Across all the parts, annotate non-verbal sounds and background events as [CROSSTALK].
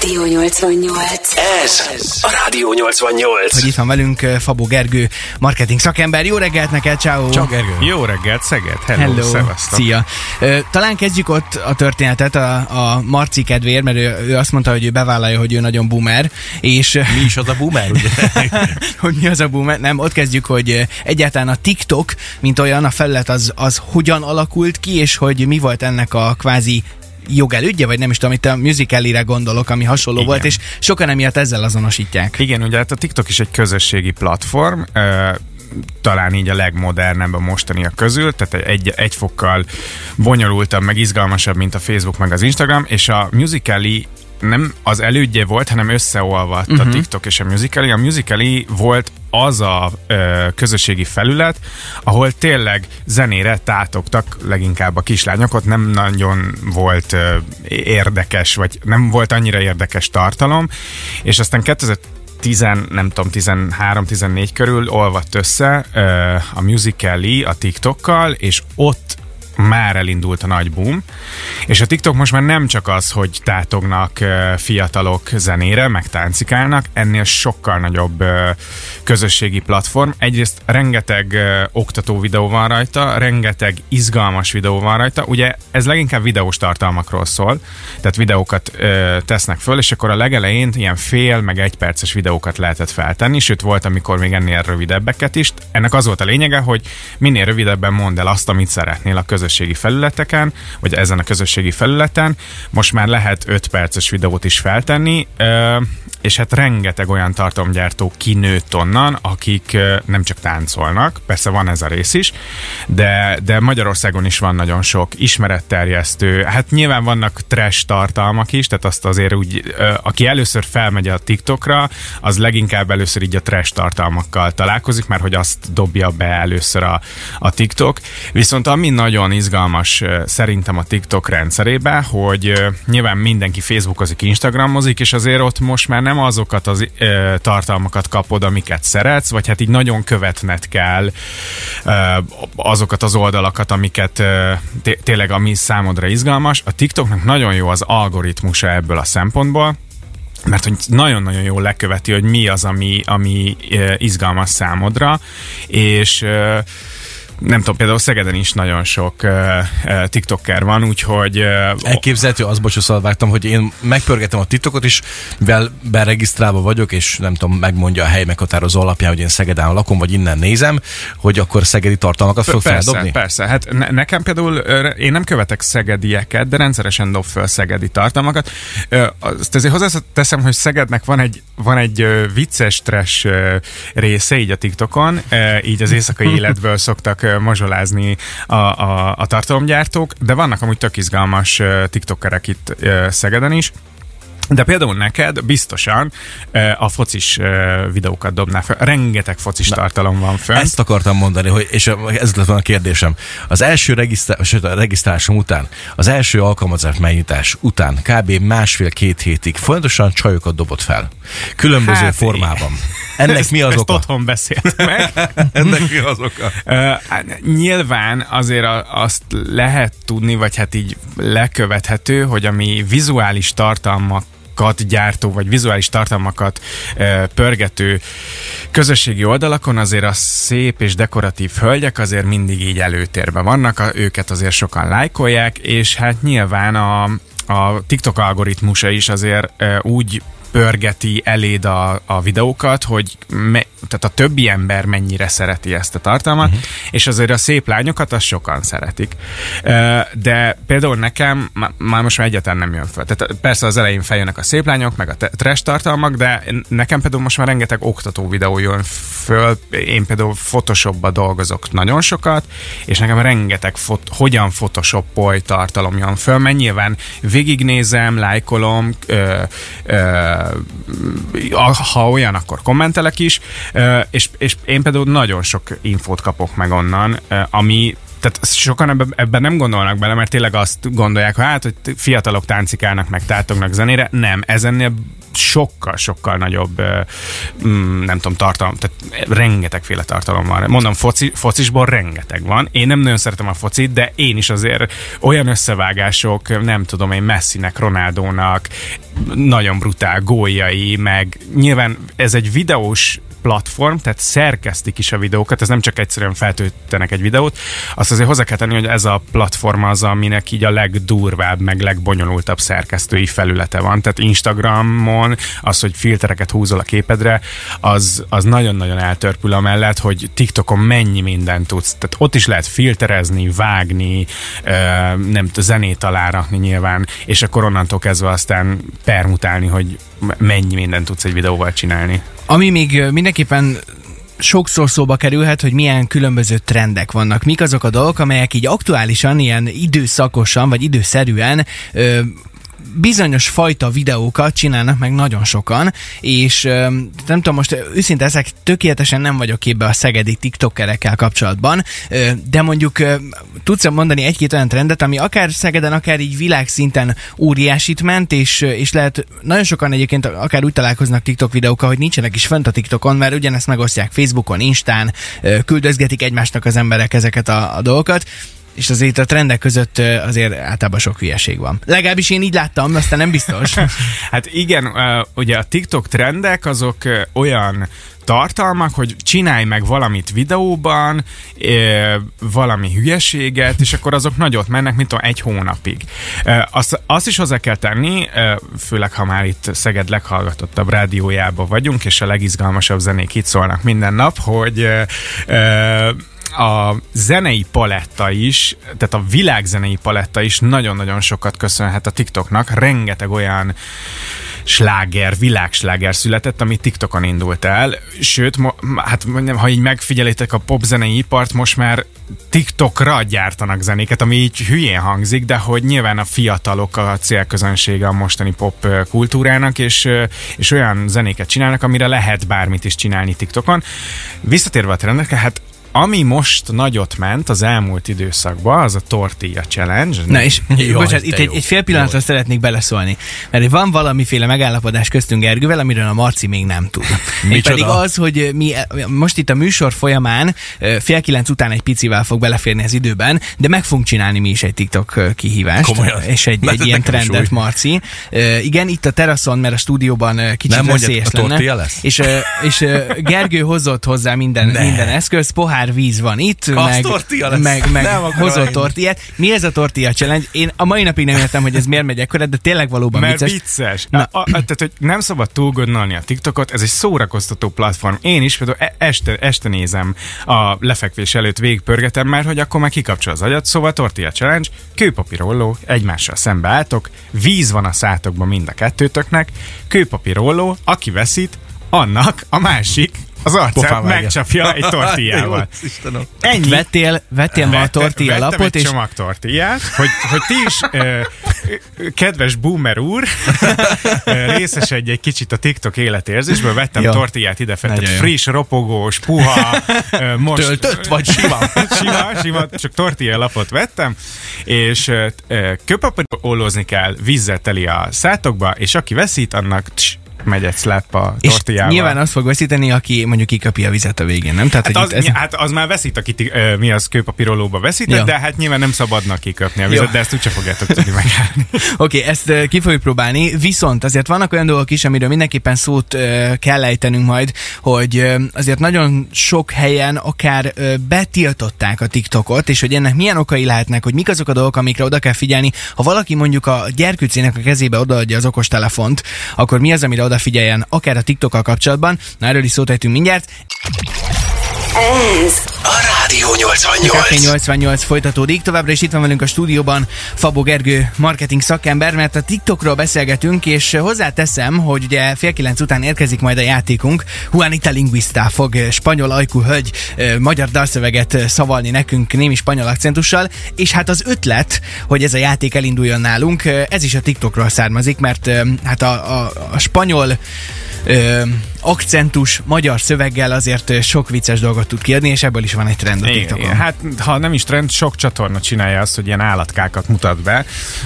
Rádió 88. Ez a Rádió 88. hogy itt van velünk eh, Fabó Gergő, marketing szakember. Jó reggelt neked, ciao. Csak Gergő. Jó reggelt, Szeged. Hello, Hello, szevasztok. szia. Talán kezdjük ott a történetet a, a Marci kedvéért, mert ő, ő azt mondta, hogy ő bevállalja, hogy ő nagyon boomer, és Mi is az a boomer, ugye? [LAUGHS] hogy mi az a boomer? Nem, ott kezdjük, hogy egyáltalán a TikTok, mint olyan, a felület az, az hogyan alakult ki, és hogy mi volt ennek a kvázi jogelődje, vagy nem is tudom, itt a musicalire gondolok, ami hasonló Igen. volt, és sokan emiatt ezzel azonosítják. Igen, ugye hát a TikTok is egy közösségi platform, talán így a legmodernebb a mostaniak közül, tehát egy, egy fokkal bonyolultabb, meg izgalmasabb, mint a Facebook, meg az Instagram, és a Musical.ly nem az elődje volt, hanem összeolvadt uh-huh. a TikTok és a Musical.ly. A Musical.ly volt az a ö, közösségi felület, ahol tényleg zenére tátogtak leginkább a kislányok, ott nem nagyon volt ö, érdekes, vagy nem volt annyira érdekes tartalom, és aztán 2000 10, nem tudom, 13-14 körül olvadt össze ö, a Musical.ly a TikTokkal, és ott már elindult a nagy boom, és a TikTok most már nem csak az, hogy tátognak fiatalok zenére, meg táncikálnak, ennél sokkal nagyobb közösségi platform. Egyrészt rengeteg oktató videó van rajta, rengeteg izgalmas videó van rajta, ugye ez leginkább videós tartalmakról szól, tehát videókat tesznek föl, és akkor a legelején ilyen fél, meg egy perces videókat lehetett feltenni, sőt volt, amikor még ennél rövidebbeket is. Ennek az volt a lényege, hogy minél rövidebben mondd el azt, amit szeretnél a közösségi felületeken, vagy ezen a közösségi felületen. Most már lehet 5 perces videót is feltenni, és hát rengeteg olyan tartalomgyártó kinőtt onnan, akik nem csak táncolnak, persze van ez a rész is, de, de Magyarországon is van nagyon sok ismeretterjesztő, hát nyilván vannak trash tartalmak is, tehát azt azért úgy, aki először felmegy a TikTokra, az leginkább először így a trash tartalmakkal találkozik, mert hogy azt dobja be először a, a TikTok. Viszont ami nagyon izgalmas szerintem a TikTok rendszerébe, hogy nyilván mindenki Facebookozik, Instagramozik, és azért ott most már nem azokat az tartalmakat kapod, amiket szeretsz, vagy hát így nagyon követned kell azokat az oldalakat, amiket ö, té- tényleg ami számodra izgalmas. A TikToknak nagyon jó az algoritmusa ebből a szempontból, mert hogy nagyon-nagyon jól leköveti, hogy mi az, ami, ami izgalmas számodra, és nem tudom, például Szegeden is nagyon sok uh, uh, TikToker van, úgyhogy uh, Elképzelhető, az bocsánat, vágtam, hogy én megpörgetem a TikTokot is, mivel beregisztrálva vagyok, és nem tudom, megmondja a hely meghatározó alapján, hogy én Szegeden lakom, vagy innen nézem, hogy akkor szegedi tartalmakat fog persze, feldobni. persze. Hát ne, nekem például, én nem követek szegedieket, de rendszeresen dob föl szegedi tartalmakat. Azt azért hozzáteszem, hogy Szegednek van egy, van egy vicces ö, része így a TikTokon, így az éjszakai [LAUGHS] életből szoktak mazsolázni a, a, a tartalomgyártók, de vannak amúgy tök izgalmas TikTokerek itt Szegeden is. De például neked biztosan a focis videókat dobná fel. Rengeteg focis Na, tartalom van fönn. Ezt akartam mondani, hogy, és ez lett volna a kérdésem. Az első regisztrál, sőt, a regisztrálásom után, az első alkalmazás megnyitás után kb. másfél-két hétig folyamatosan csajokat dobott fel. Különböző Hát, formában. Ennek mi az ezt oka? otthon beszélt [LAUGHS] meg. Ennek mi az oka? Hát nyilván azért azt lehet tudni, vagy hát így lekövethető, hogy ami vizuális tartalmak tartalmakat gyártó, vagy vizuális tartalmakat e, pörgető közösségi oldalakon azért a szép és dekoratív hölgyek azért mindig így előtérben vannak, a, őket azért sokan lájkolják, és hát nyilván a, a TikTok algoritmusa is azért e, úgy pörgeti eléd a, a videókat, hogy me, tehát a többi ember mennyire szereti ezt a tartalmat, uh-huh. és azért a szép lányokat azt sokan szeretik. De például nekem már most már egyáltalán nem jön föl. Tehát persze az elején feljönnek a szép lányok, meg a trash tartalmak, de nekem például most már rengeteg oktató videó jön föl. Én például Photoshopba dolgozok nagyon sokat, és nekem rengeteg fot, hogyan Photoshopolj tartalom jön föl, mert nyilván végignézem, lájkolom, ö, ö, ha olyan, akkor kommentelek is, és, és én például nagyon sok infót kapok meg onnan, ami tehát sokan ebben, ebben nem gondolnak bele, mert tényleg azt gondolják, hogy hát, hogy fiatalok táncikálnak, meg tátognak zenére. Nem, ez ennél sokkal-sokkal nagyobb, mm, nem tudom, tartalom, tehát rengetegféle tartalom van. Mondom, foci, focisból rengeteg van. Én nem nagyon szeretem a focit, de én is azért olyan összevágások, nem tudom én, Messinek, Ronaldónak, nagyon brutál góljai, meg nyilván ez egy videós platform, tehát szerkesztik is a videókat, ez nem csak egyszerűen feltöltenek egy videót, azt azért hozzá kell tenni, hogy ez a platform az, aminek így a legdurvább, meg legbonyolultabb szerkesztői felülete van. Tehát Instagramon az, hogy filtereket húzol a képedre, az, az nagyon-nagyon eltörpül amellett, hogy TikTokon mennyi mindent tudsz. Tehát ott is lehet filterezni, vágni, nem zenét alárakni nyilván, és akkor onnantól kezdve aztán permutálni, hogy mennyi mindent tudsz egy videóval csinálni. Ami még mindenképpen sokszor szóba kerülhet, hogy milyen különböző trendek vannak. Mik azok a dolgok, amelyek így aktuálisan, ilyen időszakosan, vagy időszerűen ö, bizonyos fajta videókat csinálnak meg nagyon sokan, és nem tudom, most őszinte ezek tökéletesen nem vagyok képbe a szegedi tiktokerekkel kapcsolatban, de mondjuk tudsz mondani egy-két olyan trendet, ami akár Szegeden, akár így világszinten óriásit ment, és, és lehet nagyon sokan egyébként akár úgy találkoznak TikTok videókkal, hogy nincsenek is fent a TikTokon, mert ugyanezt megosztják Facebookon, Instán, küldözgetik egymásnak az emberek ezeket a, a dolgokat, és azért a trendek között azért általában sok hülyeség van. Legalábbis én így láttam, aztán nem biztos. [LAUGHS] Hát igen, ugye a TikTok trendek azok olyan tartalmak, hogy csinálj meg valamit videóban, ö, valami hülyeséget, és akkor azok nagyot mennek, mint egy hónapig. Ö, Azt, azt is hozzá kell tenni, ö, főleg ha már itt Szeged leghallgatottabb rádiójában vagyunk, és a legizgalmasabb zenék itt szólnak minden nap, hogy ö, ö, a zenei paletta is, tehát a világzenei paletta is nagyon-nagyon sokat köszönhet a TikToknak. Rengeteg olyan sláger, világsláger született, ami TikTokon indult el. Sőt, mo- hát mondjam, ha így megfigyelitek a popzenei ipart, most már TikTokra gyártanak zenéket, ami így hülyén hangzik, de hogy nyilván a fiatalok a célközönsége a mostani pop kultúrának, és, és olyan zenéket csinálnak, amire lehet bármit is csinálni TikTokon. Visszatérve a trendekre, hát ami most nagyot ment az elmúlt időszakban, az a Tortilla Challenge. Na és Jaj, bocsánat, itt jó. egy, egy fél pillanatra Jó. szeretnék beleszólni, mert van valamiféle megállapodás köztünk Gergővel, amiről a Marci még nem tud. [LAUGHS] Micsoda? pedig az, hogy mi most itt a műsor folyamán fél kilenc után egy picivel fog beleférni az időben, de meg fogunk csinálni mi is egy TikTok kihívást. Komolyan? És egy, Mert [LAUGHS] egy ilyen trendet, új. Marci. Igen, itt a teraszon, mert a stúdióban kicsit Nem mondjad, veszélyes a lenne. lesz? És, és Gergő hozott hozzá minden, [LAUGHS] Ne. minden eszköz, pohár víz van itt, meg, tortilla lesz. meg, meg Nem hozott tortillát. Mi ez a tortilla challenge? Én a mai napig nem értem, hogy ez miért megy ekkora, de tényleg valóban Mert vicces. vicces. Na. A, a, tehát, hogy nem szabad túl gondolni a TikTokot, ez egy szórakoztató platform. Én is például e- este, este nézem a lefekvés előtt végigpörgetem, mert hogy akkor már kikapcsol az agyat. Szóval Tortilla Challenge, kőpapírolló, egymással szembe álltok, víz van a szátokban mind a kettőtöknek, kőpapírolló, aki veszít, annak a másik az arcát megcsapja egy [LAUGHS] tortillával. Ennyi. Vettél, vettél ma a tortilla lapot, egy és csomag tortillát, hogy, hogy ti is, kedves boomer úr, ö, részesedj egy kicsit a TikTok életérzésből, vettem Jó. tortillát ide fel, tehát friss, ropogós, puha, most... Töltött vagy sima? [LAUGHS] sima, sima, csak tortilla lapot vettem, és kőpapírollózni kell, vízzel teli a szátokba, és aki veszít, annak tss, megy egy slap a és tortillával. nyilván azt fog veszíteni, aki mondjuk kikapja a vizet a végén, nem? Tehát, Hát hogy az, ez... hát az már veszít, aki ti- ö, mi az kőpapírolóba veszített, Ja. de hát nyilván nem szabadna kiköpni a Jó. vizet, de ezt úgyse fogjátok tudni megállni. [LAUGHS] Oké, okay, ezt ki fogjuk próbálni, viszont azért vannak olyan dolgok is, amiről mindenképpen szót uh, kell ejtenünk majd, hogy uh, azért nagyon sok helyen akár uh, betiltották a TikTokot, és hogy ennek milyen okai lehetnek, hogy mik azok a dolgok, amikre oda kell figyelni. Ha valaki mondjuk a gyerkőcének a kezébe odaadja az okostelefont, akkor mi az, amire odafigyeljen, akár a TikTokkal kapcsolatban? Na erről is szót mindjárt. Ez A Rádió Café 88. 88 folytatódik. Továbbra is itt van velünk a stúdióban Fabó Gergő marketing szakember, mert a TikTokról beszélgetünk, és hozzáteszem, hogy ugye fél kilenc után érkezik majd a játékunk. Juanita Linguista fog spanyol ajkú hölgy magyar dalszöveget szavalni nekünk némi spanyol akcentussal, és hát az ötlet, hogy ez a játék elinduljon nálunk, ez is a TikTokról származik, mert hát a, a, a spanyol ö, akcentus magyar szöveggel azért sok vicces dolgot tud kiadni, és ebből is van egy trend a TikTokon. Hát, ha nem is trend, sok csatorna csinálja azt, hogy ilyen állatkákat mutat be.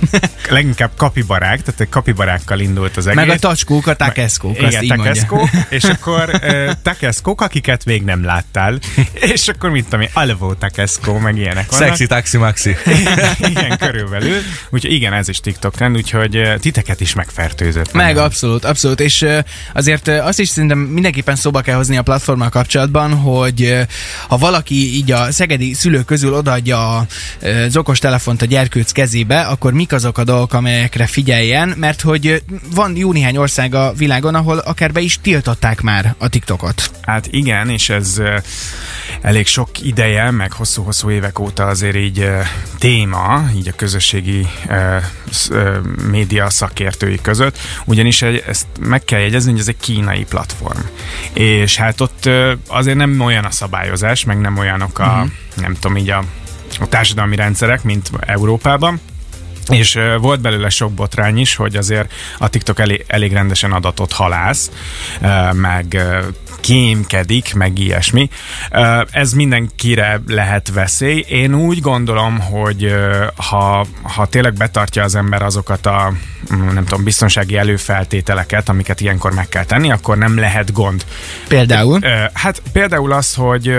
[LAUGHS] Leginkább kapibarák, tehát egy kapibarákkal indult az egész. Meg a tacskók, a takeszkók, azt Igen, így mondja. takeszkók, [LAUGHS] és akkor uh, takeszkók, akiket még nem láttál, és akkor mit tudom én, alvó takeszkó, meg ilyenek vannak. Sexy, taxi, maxi. igen, körülbelül. Úgyhogy igen, ez is TikTok trend, úgyhogy uh, titeket is megfertőzött. Meg Nem. abszolút, abszolút, és ö, azért ö, azt is szerintem mindenképpen szóba kell hozni a platformmal kapcsolatban, hogy ha valaki így a szegedi szülők közül odaadja az okos telefont a gyerkőc kezébe, akkor mik azok a dolgok, amelyekre figyeljen, mert hogy van jó néhány ország a világon, ahol akár be is tiltották már a TikTokot. Hát igen, és ez elég sok ideje, meg hosszú-hosszú évek óta azért így téma, így a közösségi média szakértői között, ugyanis ezt meg kell jegyezni, hogy ez egy kínai platform. És hát ott azért nem olyan a szabályozás, meg nem olyanok a, uh-huh. nem tudom, így a, a társadalmi rendszerek, mint Európában. És volt belőle sok botrány is, hogy azért a TikTok elég, elég rendesen adatot halász, meg kémkedik, meg ilyesmi. Ez mindenkire lehet veszély. Én úgy gondolom, hogy ha, ha tényleg betartja az ember azokat a mm, nem tudom, biztonsági előfeltételeket, amiket ilyenkor meg kell tenni, akkor nem lehet gond. Például. Hát például az, hogy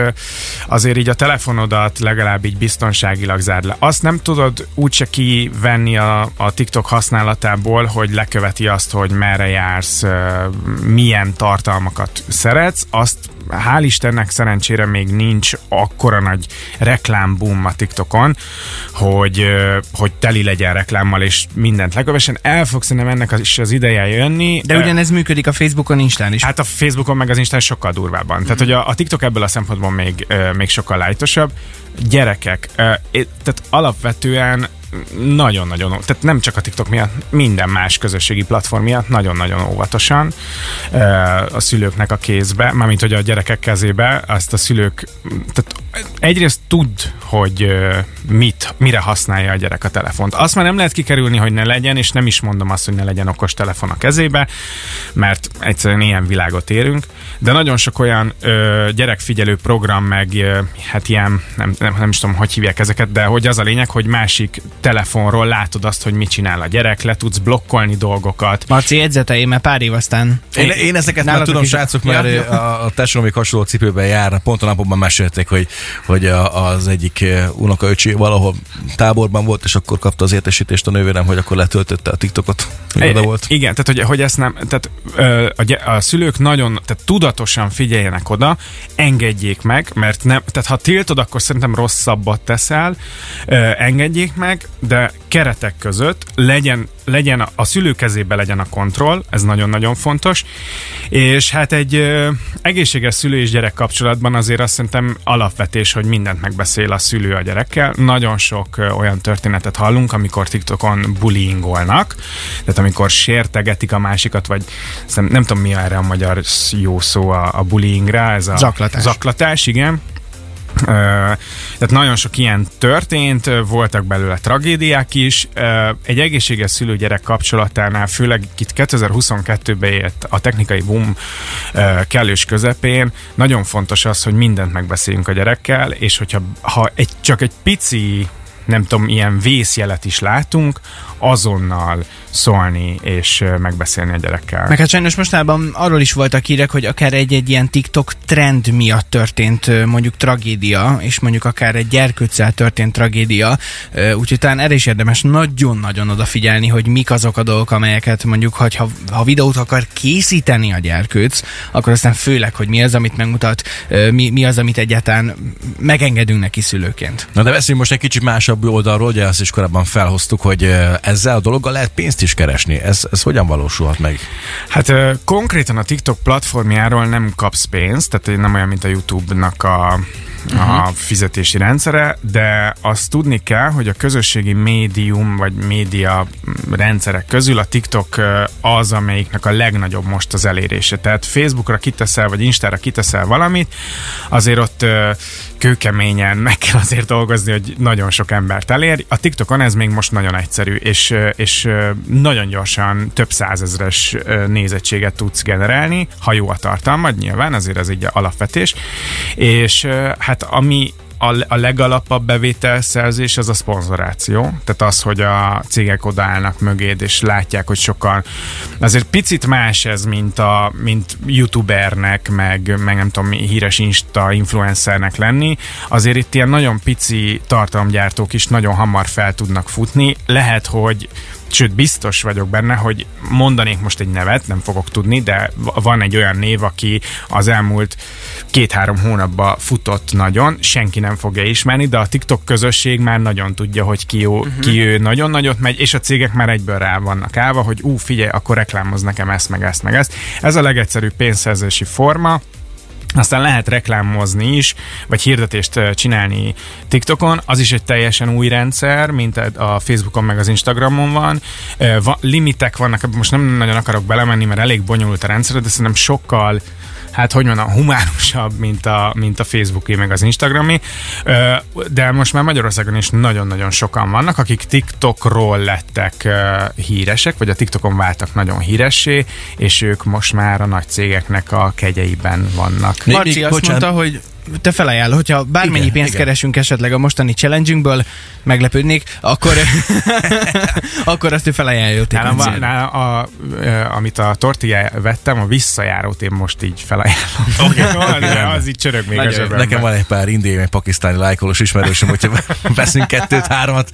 azért így a telefonodat legalább így biztonságilag zárd le. Azt nem tudod úgyse kivenni a, a TikTok használatából, hogy leköveti azt, hogy merre jársz, milyen tartalmakat szeretsz. Azt hál' Istennek szerencsére még nincs akkora nagy reklámboom a TikTokon, hogy, hogy teli legyen reklámmal és mindent lekövessen. El fog szerintem ennek az, is az ideje jönni. De ugyanez működik a Facebookon, Instán is. Hát a Facebookon meg az Instán sokkal durvábban. Tehát, hogy a, a TikTok ebből a szempontból még, még sokkal lájtosabb. Gyerekek, tehát alapvetően nagyon-nagyon, tehát nem csak a TikTok miatt, minden más közösségi platform miatt nagyon-nagyon óvatosan ö, a szülőknek a kézbe, mármint hogy a gyerekek kezébe, azt a szülők, tehát egyrészt tud, hogy mit, mire használja a gyerek a telefont. Azt már nem lehet kikerülni, hogy ne legyen, és nem is mondom azt, hogy ne legyen okos telefon a kezébe, mert egyszerűen ilyen világot érünk, de nagyon sok olyan ö, gyerekfigyelő program, meg ö, hát ilyen, nem, nem, nem is tudom, hogy hívják ezeket, de hogy az a lényeg, hogy másik telefonról látod azt, hogy mit csinál a gyerek, le tudsz blokkolni dolgokat. Marci jegyzetei, mert pár év aztán... Én, én ezeket már tudom, srácok, mert a, a tesóm még hasonló cipőben jár. Pont a napokban mesélték, hogy, hogy a, az egyik eh, unokaöcsi valahol táborban volt, és akkor kapta az értesítést a nővérem, hogy akkor letöltötte a TikTokot. I- volt. Igen, tehát hogy, hogy ezt nem, tehát a, a szülők nagyon, tehát tudatosan figyeljenek oda, engedjék meg, mert nem, tehát ha tiltod, akkor szerintem rosszabbat teszel, engedjék meg, de keretek között legyen, legyen a, a szülő kezébe legyen a kontroll, ez nagyon-nagyon fontos, és hát egy ö, egészséges szülő és gyerek kapcsolatban azért azt szerintem alapvetés, hogy mindent megbeszél a szülő a gyerekkel. Nagyon sok olyan történetet hallunk, amikor TikTokon bullyingolnak, tehát amikor sértegetik a másikat, vagy nem tudom mi erre a magyar jó szó a, a bullyingra, ez a Zaklatás. zaklatás, igen. Tehát nagyon sok ilyen történt, voltak belőle tragédiák is. Egy egészséges szülő-gyerek kapcsolatánál, főleg itt 2022-ben ért a technikai boom kellős közepén, nagyon fontos az, hogy mindent megbeszéljünk a gyerekkel, és hogyha ha egy, csak egy pici nem tudom, ilyen vészjelet is látunk, azonnal szólni és megbeszélni a gyerekkel. Meg hát sajnos mostában arról is voltak hírek, hogy akár egy-egy ilyen TikTok trend miatt történt mondjuk tragédia, és mondjuk akár egy gyerkőccel történt tragédia, úgyhogy talán erre is érdemes nagyon-nagyon odafigyelni, hogy mik azok a dolgok, amelyeket mondjuk, hogy ha, ha videót akar készíteni a gyerkőc, akkor aztán főleg, hogy mi az, amit megmutat, mi, mi az, amit egyáltalán megengedünk neki szülőként. Na de beszéljünk most egy kicsit másabb oldalról, ugye azt is korábban felhoztuk, hogy ezzel a dologgal lehet pénzt is keresni. Ez, ez hogyan valósulhat meg? Hát ö, konkrétan a TikTok platformjáról nem kapsz pénzt, tehát nem olyan, mint a YouTube-nak a, a fizetési rendszere, de azt tudni kell, hogy a közösségi médium vagy média rendszerek közül a TikTok az, amelyiknek a legnagyobb most az elérése. Tehát Facebookra kiteszel, vagy Instára kiteszel valamit, azért ott kőkeményen meg kell azért dolgozni, hogy nagyon sok embert elér. A TikTokon ez még most nagyon egyszerű, és, és nagyon gyorsan több százezres nézettséget tudsz generálni, ha jó a tartalmad, nyilván, azért ez egy alapvetés. És hát ami a, a legalapabb bevételszerzés az a szponzoráció. Tehát az, hogy a cégek odaállnak mögéd, és látják, hogy sokan... Azért picit más ez, mint, a, mint youtubernek, meg, meg nem tudom, híres insta influencernek lenni. Azért itt ilyen nagyon pici tartalomgyártók is nagyon hamar fel tudnak futni. Lehet, hogy sőt biztos vagyok benne, hogy mondanék most egy nevet, nem fogok tudni, de van egy olyan név, aki az elmúlt két-három hónapban futott nagyon, senki nem fogja ismerni, de a TikTok közösség már nagyon tudja, hogy ki, jó, uh-huh. ki ő nagyon nagyot megy, és a cégek már egyből rá vannak állva, hogy ú, figyelj, akkor reklámoz nekem ezt, meg ezt, meg ezt. Ez a legegyszerűbb pénzszerzési forma, aztán lehet reklámozni is, vagy hirdetést csinálni TikTokon, az is egy teljesen új rendszer, mint a Facebookon meg az Instagramon van. Limitek vannak, most nem nagyon akarok belemenni, mert elég bonyolult a rendszer, de szerintem sokkal hát hogy mondjam, humánusabb, mint a, mint a Facebooké, meg az Instagrami. De most már Magyarországon is nagyon-nagyon sokan vannak, akik TikTokról lettek híresek, vagy a TikTokon váltak nagyon híressé, és ők most már a nagy cégeknek a kegyeiben vannak. Marci azt bocsánat. mondta, hogy te felajánló, hogyha bármennyi igen, pénzt igen. keresünk esetleg a mostani challenge meglepődnék, akkor, [LAUGHS] akkor azt ő felajánlja nálam, van, nálam a, a, amit a tortilla vettem, a visszajárót én most így felajánlom. [LAUGHS] Okay. [LAUGHS] az, az így csörög még Nagyon, a Nekem van egy pár indiai, meg pakisztáni lájkolós ismerősöm, hogyha veszünk kettőt, háromat.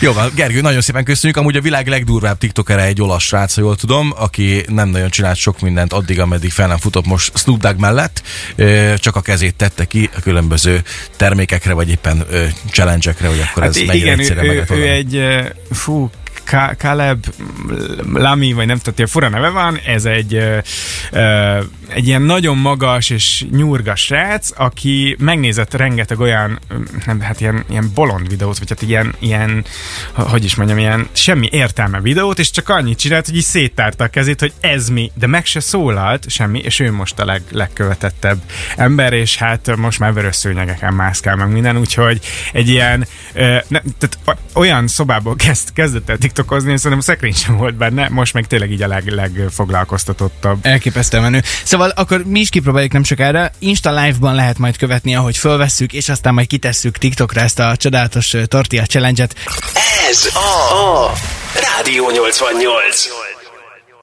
Jó, Gergő, nagyon szépen köszönjük. Amúgy a világ legdurvább tiktokere egy olasz srác, ha jól tudom, aki nem nagyon csinált sok mindent addig, ameddig fel nem futott most Snoop Dogg mellett, csak a kezét tette ki a különböző termékekre, vagy éppen challenge-ekre, hogy akkor hát ez mennyire igen, ő, ő, ő egy, fú, Caleb Lamy, vagy nem tudom, fura neve van, ez egy, uh, egy ilyen nagyon magas és nyurgas srác, aki megnézett rengeteg olyan, nem, hát ilyen, ilyen bolond videót, vagy hát ilyen, ilyen, hogy is mondjam, ilyen semmi értelme videót, és csak annyit csinált, hogy így széttárta a kezét, hogy ez mi, de meg se szólalt semmi, és ő most a leg, legkövetettebb ember, és hát most már vörös szőnyegeken mászkál meg minden, úgyhogy egy ilyen, uh, ne, tehát olyan szobából kezd, kezdett el TikTok TikTokozni, és szerintem szekrény sem volt benne, most meg tényleg így a leg, legfoglalkoztatottabb. Elképesztően menő. Szóval akkor mi is kipróbáljuk nem sokára. Insta Live-ban lehet majd követni, ahogy fölvesszük, és aztán majd kitesszük TikTokra ezt a csodálatos tortilla challenge-et. Ez a, a Rádió 88.